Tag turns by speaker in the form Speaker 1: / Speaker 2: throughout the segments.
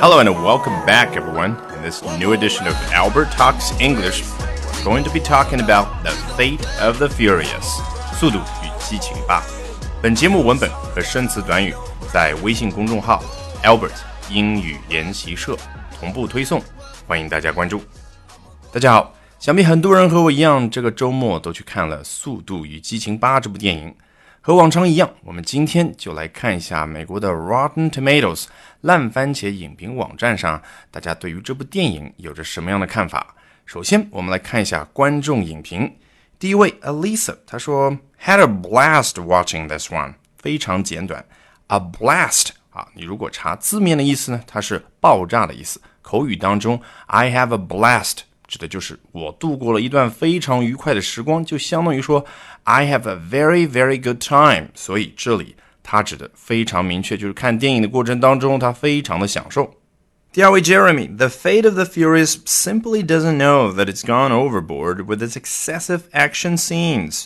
Speaker 1: Hello and welcome back, everyone. In this new edition of Albert Talks English, we're going to be talking about the fate of the furious. 速度与激情八。本节目文本和生词短语在微信公众号 Albert 英语研习社同步推送，欢迎大家关注。大家好，想必很多人和我一样，这个周末都去看了《速度与激情八》这部电影。和往常一样，我们今天就来看一下美国的 Rotten Tomatoes 烂番茄影评网站上，大家对于这部电影有着什么样的看法。首先，我们来看一下观众影评。第一位 Alisa，他说 Had a blast watching this one，非常简短。A blast 啊，你如果查字面的意思呢，它是爆炸的意思。口语当中，I have a blast。指的就是我度过了一段非常愉快的时光，就相当于说 I have a very very good time。所以这里它指的非常明确，就是看电影的过程当中，他非常的享受。第二位 Jeremy，The Fate of the Furious simply doesn't know that it's gone overboard with its excessive action scenes。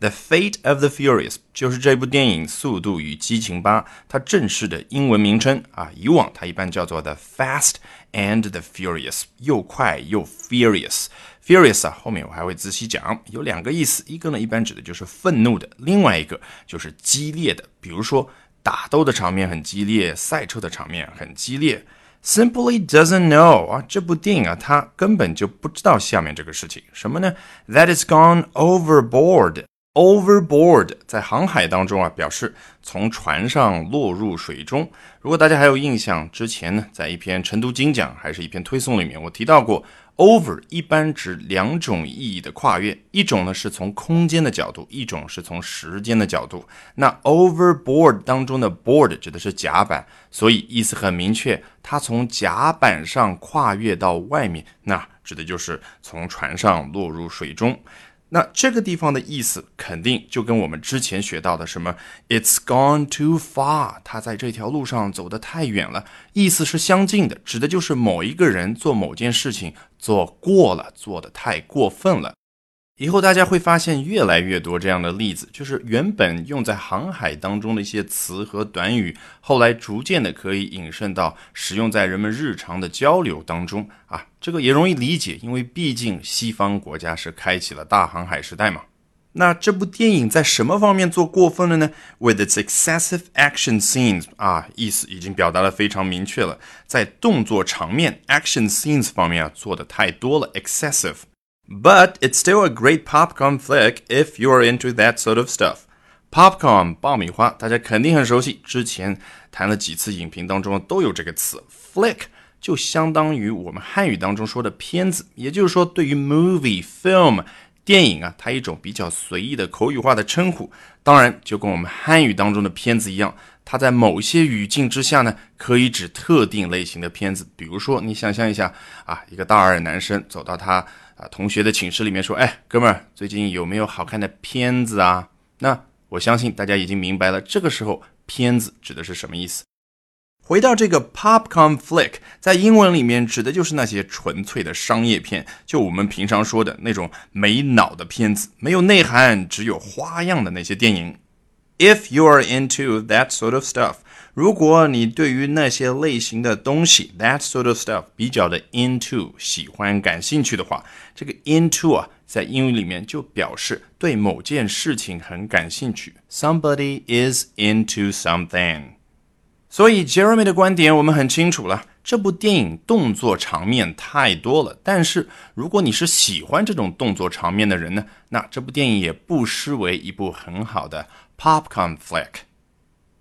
Speaker 1: The Fate of the Furious 就是这部电影《速度与激情八》它正式的英文名称啊，以往它一般叫做 The Fast and the Furious，又快又 Furious。Furious 啊，后面我还会仔细讲，有两个意思，一个呢一般指的就是愤怒的，另外一个就是激烈的，比如说打斗的场面很激烈，赛车的场面很激烈。Simply doesn't know 啊，这部电影啊，它根本就不知道下面这个事情，什么呢？That is gone overboard。Overboard 在航海当中啊，表示从船上落入水中。如果大家还有印象，之前呢，在一篇晨读精讲还是一篇推送里面，我提到过，over 一般指两种意义的跨越，一种呢是从空间的角度，一种是从时间的角度。那 overboard 当中的 board 指的是甲板，所以意思很明确，它从甲板上跨越到外面，那指的就是从船上落入水中。那这个地方的意思肯定就跟我们之前学到的什么 "It's gone too far"，他在这条路上走得太远了，意思是相近的，指的就是某一个人做某件事情做过了，做得太过分了。以后大家会发现越来越多这样的例子，就是原本用在航海当中的一些词和短语，后来逐渐的可以引申到使用在人们日常的交流当中啊。这个也容易理解，因为毕竟西方国家是开启了大航海时代嘛。那这部电影在什么方面做过分了呢？With its excessive action scenes 啊，意思已经表达的非常明确了，在动作场面 action scenes 方面啊做的太多了，excessive。But it's still a great popcorn flick if you're into that sort of stuff. Popcorn 爆米花，大家肯定很熟悉，之前谈了几次影评当中都有这个词。Flick 就相当于我们汉语当中说的片子，也就是说，对于 movie film 电影啊，它一种比较随意的口语化的称呼。当然，就跟我们汉语当中的片子一样，它在某些语境之下呢，可以指特定类型的片子。比如说，你想象一下啊，一个大二男生走到他。啊，同学的寝室里面说：“哎，哥们儿，最近有没有好看的片子啊？”那我相信大家已经明白了，这个时候片子指的是什么意思。回到这个 popcorn flick，在英文里面指的就是那些纯粹的商业片，就我们平常说的那种没脑的片子，没有内涵，只有花样的那些电影。If you are into that sort of stuff。如果你对于那些类型的东西，that sort of stuff 比较的 into 喜欢感兴趣的话，这个 into 啊，在英语里面就表示对某件事情很感兴趣。Somebody is into something。 所以 Jeremy 的观点我们很清楚了，这部电影动作场面太多了。但是如果你是喜欢这种动作场面的人呢，那这部电影也不失为一部很好的 popcorn flick。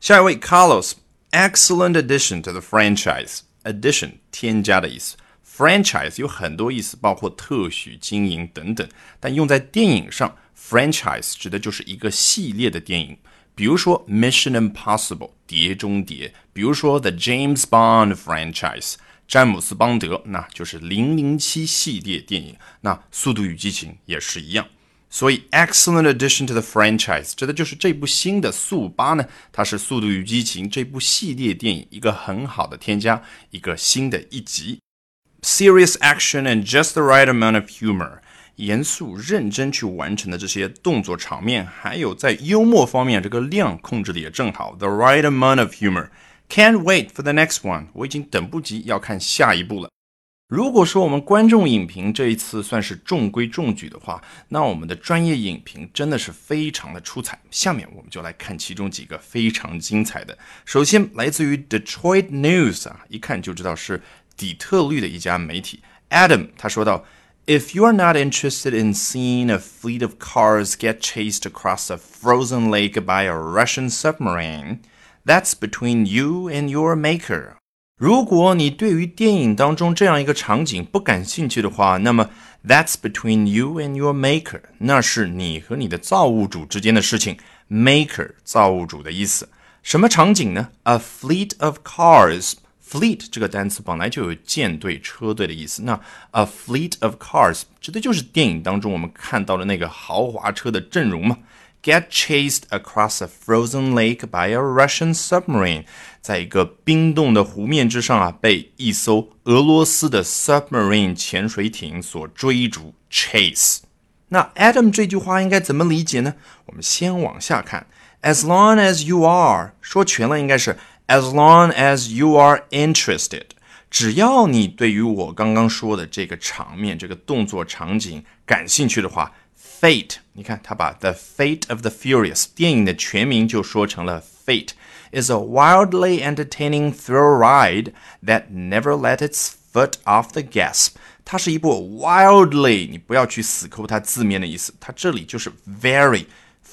Speaker 1: 下一位 Carlos，excellent addition to the franchise。addition 添加的意思，franchise 有很多意思，包括特许经营等等。但用在电影上，franchise 指的就是一个系列的电影。比如说 Mission Impossible 碟中谍，比如说 The James Bond franchise 詹姆斯邦德，那就是零零七系列电影。那速度与激情也是一样。所以，excellent addition to the franchise 指的就是这部新的速八呢，它是《速度与激情》这部系列电影一个很好的添加，一个新的一集。Serious action and just the right amount of humor，严肃认真去完成的这些动作场面，还有在幽默方面这个量控制的也正好，the right amount of humor，Can't wait for the next one，我已经等不及要看下一部了。如果说我们观众影评这一次算是中规中矩的话，那我们的专业影评真的是非常的出彩。下面我们就来看其中几个非常精彩的。首先来自于 Detroit News 啊，一看就知道是底特律的一家媒体。Adam 他说道 ：“If you are not interested in seeing a fleet of cars get chased across a frozen lake by a Russian submarine, that's between you and your maker.” 如果你对于电影当中这样一个场景不感兴趣的话，那么 that's between you and your maker，那是你和你的造物主之间的事情。maker 造物主的意思，什么场景呢？A fleet of Fleet 这个单词本来就有舰队、车队的意思。那 a fleet of cars 指的就是电影当中我们看到的那个豪华车的阵容嘛。get chased across a frozen lake by a Russian submarine，在一个冰冻的湖面之上啊，被一艘俄罗斯的 submarine 潜水艇所追逐 chase。那 Adam 这句话应该怎么理解呢？我们先往下看，as long as you are 说全了应该是 as long as you are interested。只要你对于我刚刚说的这个场面、这个动作场景感兴趣的话，Fate，你看他把 The Fate of the Furious 电影的全名就说成了 Fate is a wildly entertaining thrill ride that never let its foot off the gas。它是一部 wildly，你不要去死抠它字面的意思，它这里就是 very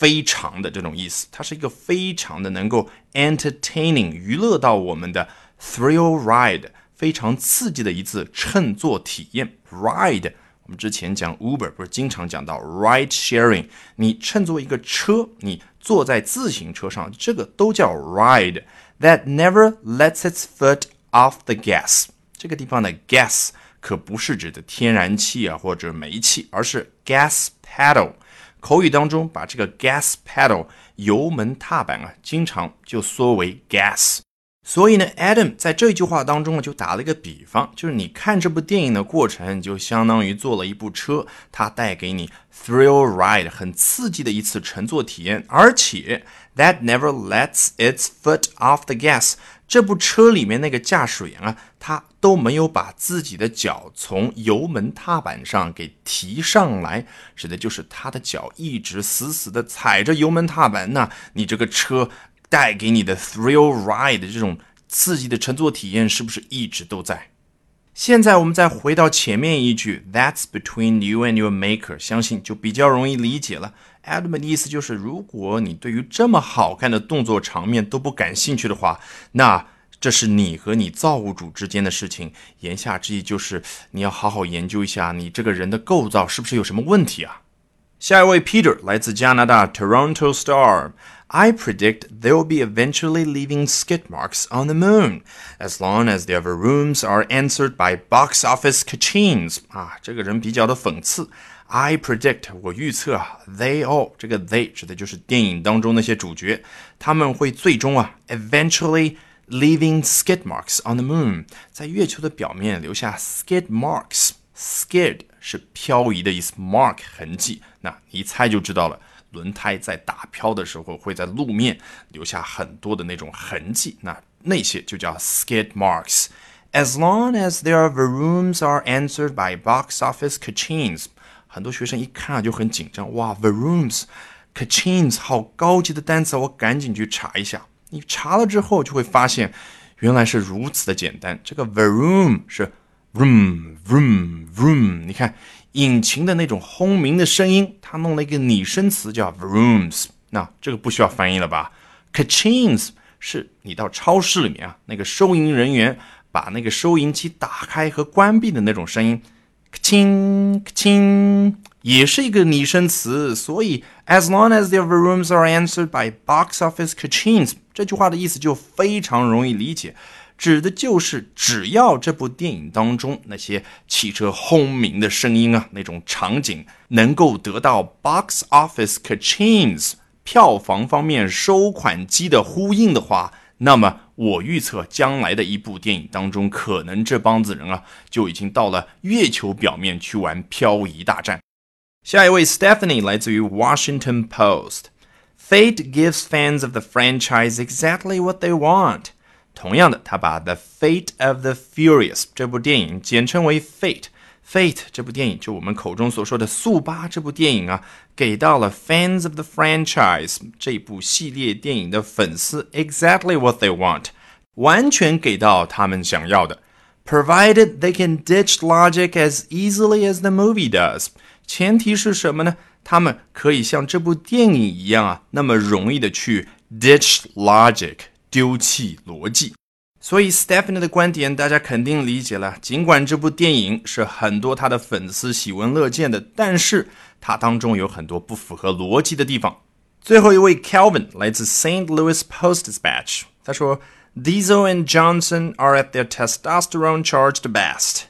Speaker 1: 非常的这种意思，它是一个非常的能够 entertaining 娱乐到我们的 thrill ride，非常刺激的一次乘坐体验 ride。我们之前讲 Uber 不是经常讲到 ride sharing，你乘坐一个车，你坐在自行车上，这个都叫 ride。That never lets its foot off the gas。这个地方的 gas 可不是指的天然气啊或者煤气，而是 gas pedal。口语当中把这个 gas pedal 油门踏板啊，经常就缩为 gas。所以呢，Adam 在这句话当中呢，就打了一个比方，就是你看这部电影的过程，就相当于坐了一部车，它带给你 thrill ride 很刺激的一次乘坐体验，而且 that never lets its foot off the gas。这部车里面那个驾驶员啊，他都没有把自己的脚从油门踏板上给提上来，指的就是他的脚一直死死的踩着油门踏板。那你这个车。带给你的 thrill ride 这种刺激的乘坐体验是不是一直都在？现在我们再回到前面一句，That's between you and your maker，相信就比较容易理解了。Adam 的意思就是，如果你对于这么好看的动作场面都不感兴趣的话，那这是你和你造物主之间的事情。言下之意就是，你要好好研究一下你这个人的构造是不是有什么问题啊？下一位 Peter 来自加拿大 Toronto Star。I predict they will be eventually leaving skid marks on the moon, as long as their rooms are answered by box office kachings. 啊，这个人比较的讽刺。I predict，我预测啊，they all，这个 they 指的就是电影当中那些主角，他们会最终啊，eventually leaving skid marks on the moon，在月球的表面留下 skid marks。skid 是漂移的意思，mark 痕迹，那一猜就知道了。轮胎在打漂的时候会在路面留下很多的那种痕迹，那那些就叫 skid marks。As long as their rooms are answered by box office kachings， 很多学生一看啊就很紧张，哇，rooms，kachings，好高级的单词，我赶紧去查一下。你查了之后就会发现，原来是如此的简单。这个 vroom 是 room room room，你看。引擎的那种轰鸣的声音，它弄了一个拟声词叫 vrooms，那这个不需要翻译了吧？Kachins 是你到超市里面啊，那个收银人员把那个收银机打开和关闭的那种声音，kaching kaching 也是一个拟声词。所以 as long as their rooms are answered by box office kachings，这句话的意思就非常容易理解。指的就是只要这部电影当中那些汽车轰鸣的声音啊，那种场景能够得到 box office kachings 票房方面收款机的呼应的话，那么我预测将来的一部电影当中，可能这帮子人啊就已经到了月球表面去玩漂移大战。下一位 Stephanie 来自于 Washington Post，Fate gives fans of the franchise exactly what they want。 同样的，他把《The Fate of the Furious》这部电影简称为《Fate》。 Fate 这部电影，就我们口中所说的《速八》这部电影啊，给到了 fans of the franchise 这部系列电影的粉丝 exactly what they want，完全给到他们想要的。Provided they can ditch logic as easily as the movie does，前提是什么呢？他们可以像这部电影一样啊，那么容易的去 ditch logic，丢弃逻辑。 所以 Stephanie 的观点大家肯定理解了。尽管这部电影是很多他的粉丝喜闻乐见的，但是它当中有很多不符合逻辑的地方。最后一位 Calvin 来自 St. Louis Post-Dispatch，他说：“Diesel and Johnson are at their testosterone-charged best。”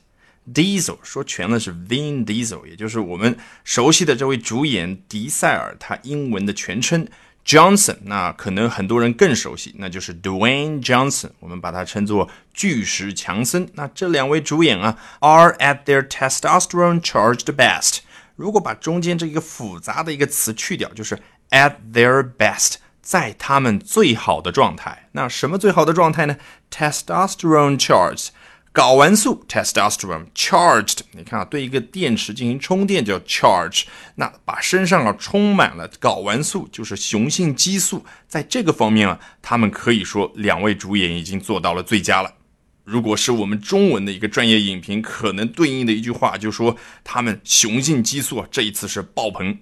Speaker 1: Diesel 说全了是 Vin Diesel，也就是我们熟悉的这位主演迪塞尔，他英文的全称。Johnson，那可能很多人更熟悉，那就是 Dwayne Johnson，我们把它称作巨石强森。那这两位主演啊，are at their testosterone charged best。如果把中间这一个复杂的一个词去掉，就是 at their best，在他们最好的状态。那什么最好的状态呢？testosterone charged。睾丸素 testosterone charged，你看啊，对一个电池进行充电叫 charge，那把身上啊充满了睾丸素，就是雄性激素，在这个方面啊，他们可以说两位主演已经做到了最佳了。如果是我们中文的一个专业影评，可能对应的一句话就说他们雄性激素啊这一次是爆棚。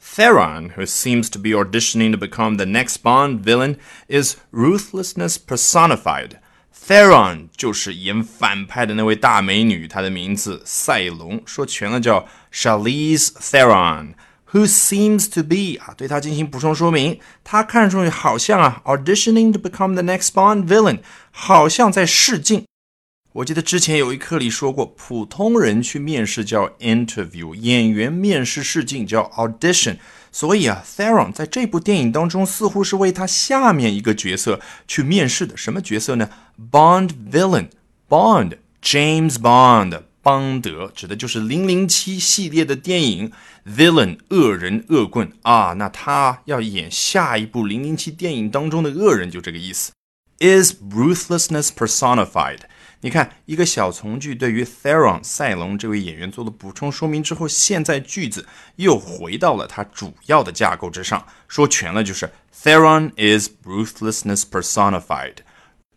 Speaker 1: Theron, who seems to be auditioning to become the next Bond villain, is ruthlessness personified. Theron 就是演反派的那位大美女，她的名字赛隆，说全了叫 Charlize Theron，who seems to be 啊，对她进行补充说明，她看上去好像啊，auditioning to become the next Bond villain，好像在试镜。我记得之前有一课里说过，普通人去面试叫 interview，演员面试试镜叫 audition。所以啊，Theron 在这部电影当中似乎是为他下面一个角色去面试的。什么角色呢？Bond villain，Bond James Bond，邦德指的就是零零七系列的电影。Villain 恶人恶棍啊，那他要演下一部零零七电影当中的恶人，就这个意思。Is ruthlessness personified？你看，一个小从句对于 Theron 赛隆这位演员做了补充说明之后，现在句子又回到了它主要的架构之上。说全了就是 Theron is ruthlessness personified。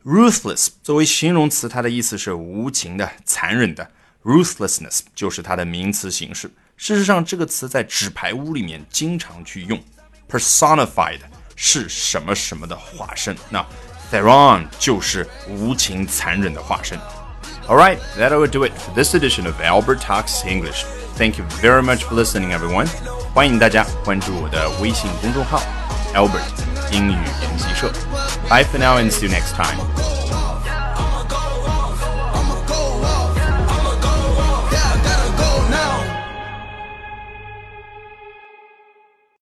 Speaker 1: Ruthless 作为形容词，它的意思是无情的、残忍的。Ruthlessness 就是它的名词形式。事实上，这个词在纸牌屋里面经常去用。Personified 是什么什么的化身？那。Theron 就是无情残忍的化身。Alright, that will do it for this edition of Albert Talks English. Thank you very much for listening, everyone. 欢迎大家关注我的微信公众号 Albert 英语研习社。Bye for now and see you next time.